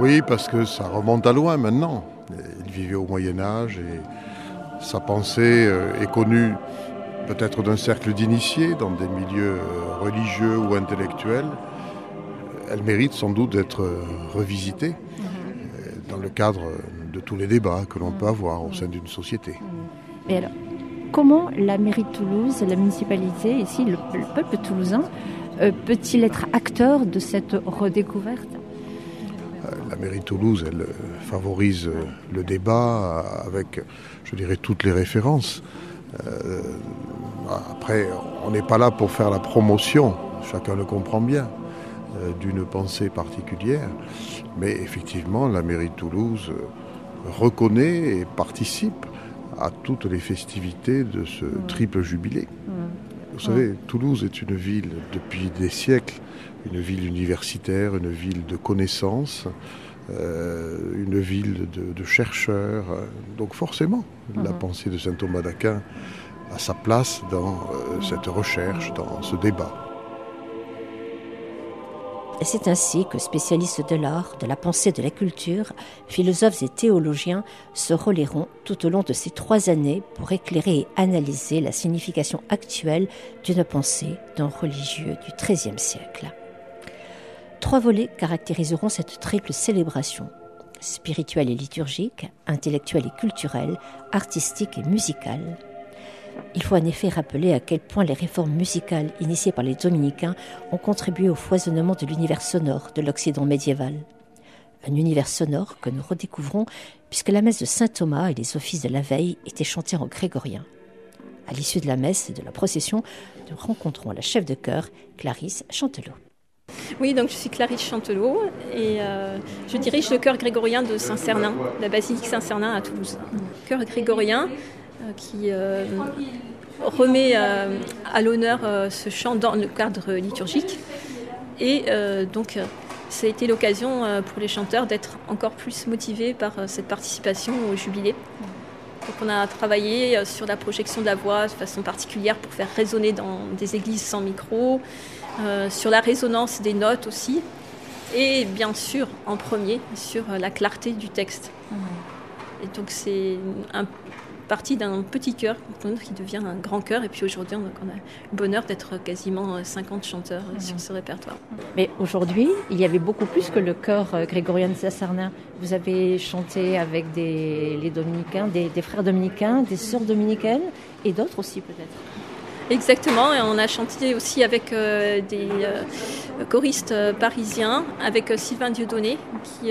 Oui, parce que ça remonte à loin maintenant. Il vivait au Moyen Âge et sa pensée euh, est connue peut-être d'un cercle d'initiés dans des milieux euh, religieux ou intellectuels. Elle mérite sans doute d'être euh, revisitée euh, dans le cadre de tous les débats que l'on peut avoir au sein d'une société.
Et alors, comment la mairie de Toulouse, la municipalité, ici, le, le peuple toulousain, euh, peut-il être acteur de cette redécouverte?
La mairie de Toulouse, elle euh, favorise euh, le débat euh, avec, je dirais, toutes les références. Euh, après, on n'est pas là pour faire la promotion, chacun le comprend bien, euh, d'une pensée particulière. Mais effectivement, la mairie de Toulouse euh, reconnaît et participe à toutes les festivités de ce triple jubilé. Vous savez, Toulouse est une ville depuis des siècles, une ville universitaire, une ville de connaissances, euh, une ville de, de chercheurs. Donc forcément, la
Mhm.
pensée de saint Thomas d'Aquin a sa place dans euh, cette recherche, dans ce débat.
C'est ainsi que spécialistes de l'art, de la pensée, de la culture, philosophes et théologiens se relayeront tout au long de ces trois années pour éclairer et analyser la signification actuelle d'une pensée d'un religieux du XIIIe siècle. Trois volets caractériseront cette triple célébration spirituelle et liturgique, intellectuelle et culturelle, artistique et musicale. Il faut en effet rappeler à quel point les réformes musicales initiées par les dominicains ont contribué au foisonnement de l'univers sonore de l'Occident médiéval. Un univers sonore que nous redécouvrons puisque la messe de Saint Thomas et les offices de la veille étaient chantés en grégorien. À l'issue de la messe et de la procession, nous rencontrons la chef de chœur, Clarisse Chantelot.
Oui, donc je suis Clarisse Chantelot et euh, je dirige le chœur grégorien de Saint-Cernin, la basilique Saint-Cernin à Toulouse. Chœur grégorien qui euh, remet à l'honneur ce chant dans le cadre liturgique. Et donc, ça a été l'occasion pour les chanteurs d'être encore plus motivés par cette participation au jubilé. Donc on a travaillé sur la projection de la voix de façon particulière pour faire résonner dans des églises sans micro, sur la résonance des notes aussi, et bien sûr en premier sur la clarté du texte. Et donc c'est un partie d'un petit chœur qui devient un grand chœur. Et puis aujourd'hui, on a le bonheur d'être quasiment 50 chanteurs sur ce répertoire.
Mais aujourd'hui, il y avait beaucoup plus que le chœur grégorien de Sassarnin. Vous avez chanté avec des, les dominicains, des, frères dominicains, des sœurs dominicaines et d'autres aussi peut-être.
Exactement, et on a chanté aussi avec euh, des euh, choristes parisiens, avec euh, Sylvain Dieudonné qui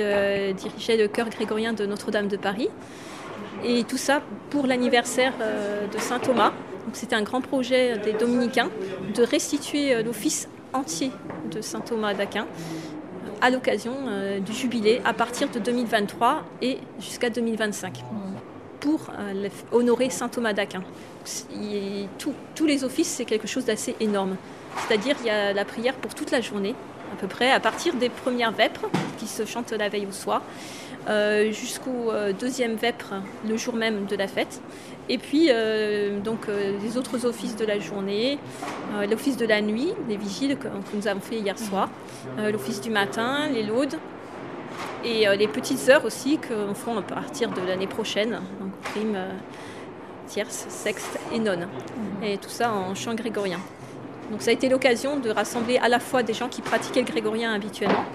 dirigeait le chœur grégorien de Notre-Dame de Paris. Et tout ça pour l'anniversaire euh, de Saint Thomas. C'était un grand projet des dominicains de restituer euh, l'office entier de Saint Thomas d'Aquin euh, à l'occasion du jubilé à partir de 2023 et jusqu'à 2025 pour honorer Saint Thomas d'Aquin. Tous les offices, c'est quelque chose d'assez énorme. C'est-à-dire il y a la prière pour toute la journée, à peu près, à partir des premières vêpres qui se chantent la veille au soir, jusqu'au euh, deuxième vêpres le jour même de la fête. Et puis euh, donc les autres offices de la journée, l'office de la nuit, les vigiles que, nous avons fait hier soir, l'office du matin, les laudes, et les petites heures aussi qu'on fera à partir de l'année prochaine, donc prime, tierce, sexte et nonne. Et tout ça en chant grégorien. Donc ça a été l'occasion de rassembler à la fois des gens qui pratiquaient le grégorien habituellement,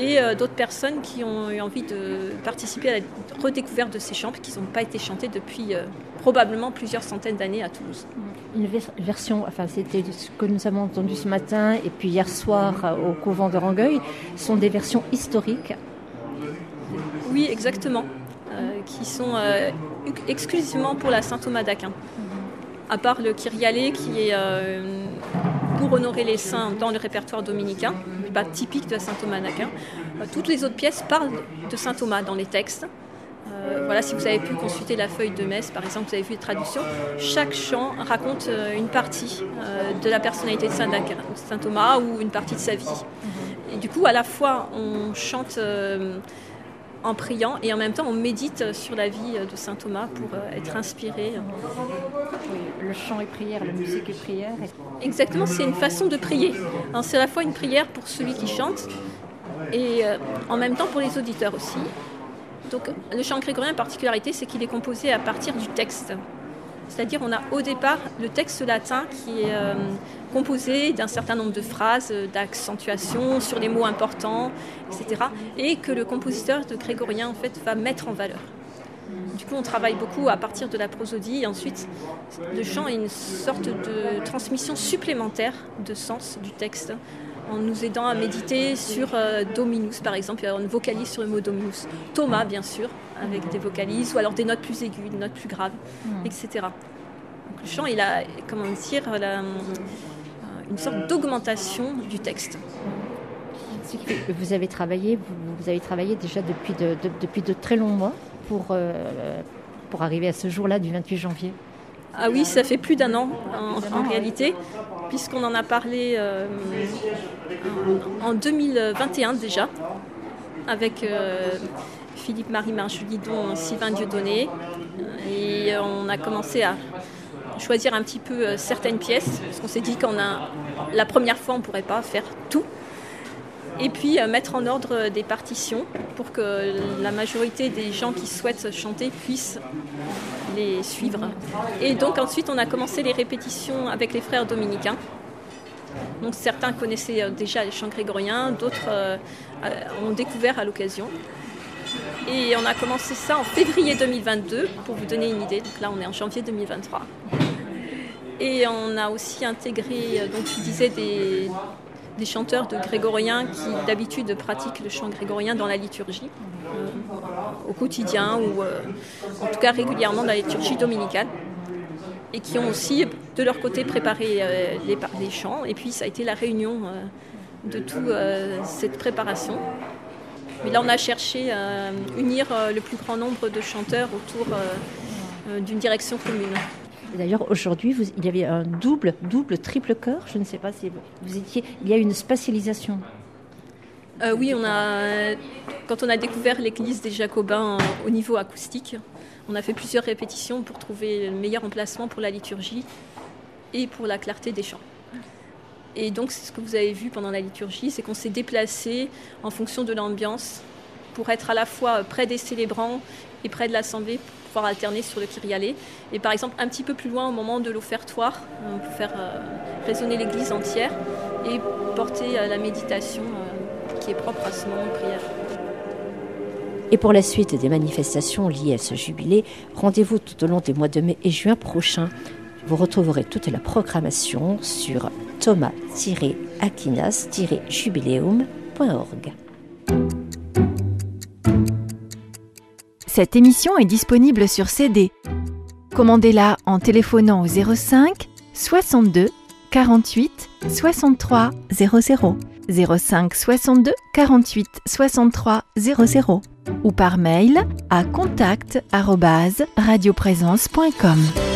et euh, d'autres personnes qui ont eu envie de participer à la redécouverte de ces chants qui n'ont pas été chantés depuis euh, probablement plusieurs centaines d'années à Toulouse.
Une version, enfin c'était ce que nous avons entendu ce matin et puis hier soir euh, au couvent de Rangueil, sont des versions historiques.
Oui, exactement, qui sont exclusivement pour la Saint-Thomas d'Aquin. À part le Kyrialé qui est pour honorer les saints dans le répertoire dominicain, pas typique de Saint Thomas d'Aquin. Euh, toutes les autres pièces parlent de Saint Thomas dans les textes. Euh, voilà, si vous avez pu consulter la feuille de messe, par exemple, vous avez vu les traductions, chaque chant raconte euh, une partie de la personnalité de Saint, Saint, Thomas ou une partie de sa vie. Et du coup, à la fois, on chante en priant et en même temps on médite sur la vie de saint Thomas pour euh, être inspiré.
le chant et prière, la musique et prière.
Exactement, c'est une façon de prier. C'est à la fois une prière pour celui qui chante et euh, en même temps pour les auditeurs aussi. Donc le chant grégorien, particularité, c'est qu'il est composé à partir du texte. C'est-à-dire on a au départ le texte latin qui est euh, composé d'un certain nombre de phrases, d'accentuations sur les mots importants, etc. Et que le compositeur de grégorien en fait va mettre en valeur. Du coup, on travaille beaucoup à partir de la prosodie ensuite le chant est une sorte de transmission supplémentaire de sens du texte en nous aidant à méditer sur euh, Dominus par exemple, on vocalise sur le mot Dominus. Thomas bien sûr, avec des vocalises ou alors des notes plus aiguës, des notes plus graves, hmm. etc. le chant, il a, comment dire, une sorte d'augmentation du texte.
Vous avez travaillé, vous, avez travaillé déjà depuis de, depuis de très longs mois pour, euh, pour arriver à ce jour-là du 28 janvier.
Ah oui, ça fait plus d'un an en, réalité, puisqu'on en a parlé euh, en, 2021 déjà, avec euh, Philippe Marie Marjulidon, Sylvain Dieudonné, et on a commencé à choisir un petit peu euh, certaines pièces, parce qu'on s'est dit qu'on a la première fois on ne pourrait pas faire tout. Et puis euh, mettre en ordre euh, des partitions pour que la majorité des gens qui souhaitent chanter puissent suivre. Et donc ensuite on a commencé les répétitions avec les frères dominicains. Donc certains connaissaient euh, déjà les chants grégoriens, d'autres euh, ont découvert à l'occasion. Et on a commencé ça en février 2022, pour vous donner une idée. Donc là, on est en janvier 2023. Et on a aussi intégré, donc je disais, des, des chanteurs de grégorien qui d'habitude pratiquent le chant grégorien dans la liturgie, au quotidien ou en tout cas régulièrement dans la liturgie dominicale et qui ont aussi de leur côté préparé euh, les, chants. Et puis ça a été la réunion euh, de toute euh, cette préparation. Mais là, on a cherché à unir le plus grand nombre de chanteurs autour d'une direction commune.
D'ailleurs, aujourd'hui, il y avait un double, double, triple chœur. Je ne sais pas si vous étiez. Il y a une spatialisation.
oui, on a, quand on a découvert l'église des Jacobins au niveau acoustique, on a fait plusieurs répétitions pour trouver le meilleur emplacement pour la liturgie et pour la clarté des chants. Et donc, ce que vous avez vu pendant la liturgie, c'est qu'on s'est déplacé en fonction de l'ambiance pour être à la fois près des célébrants et près de l'assemblée pouvoir alterner sur le Kyrialé. Et par exemple, un petit peu plus loin, au moment de l'offertoire, pour faire euh, résonner l'église entière et porter euh, la méditation euh, qui est propre à ce moment de prière.
Et pour la suite des manifestations liées à ce jubilé, rendez-vous tout au long des mois de mai et juin prochains. Vous retrouverez toute la programmation sur thomas-aquinas-jubileum.org.
Cette émission est disponible sur CD. Commandez-la en téléphonant au 05 62 48 63 00. 05 62 48 63 00 ou par mail à contact@radioprésence.com.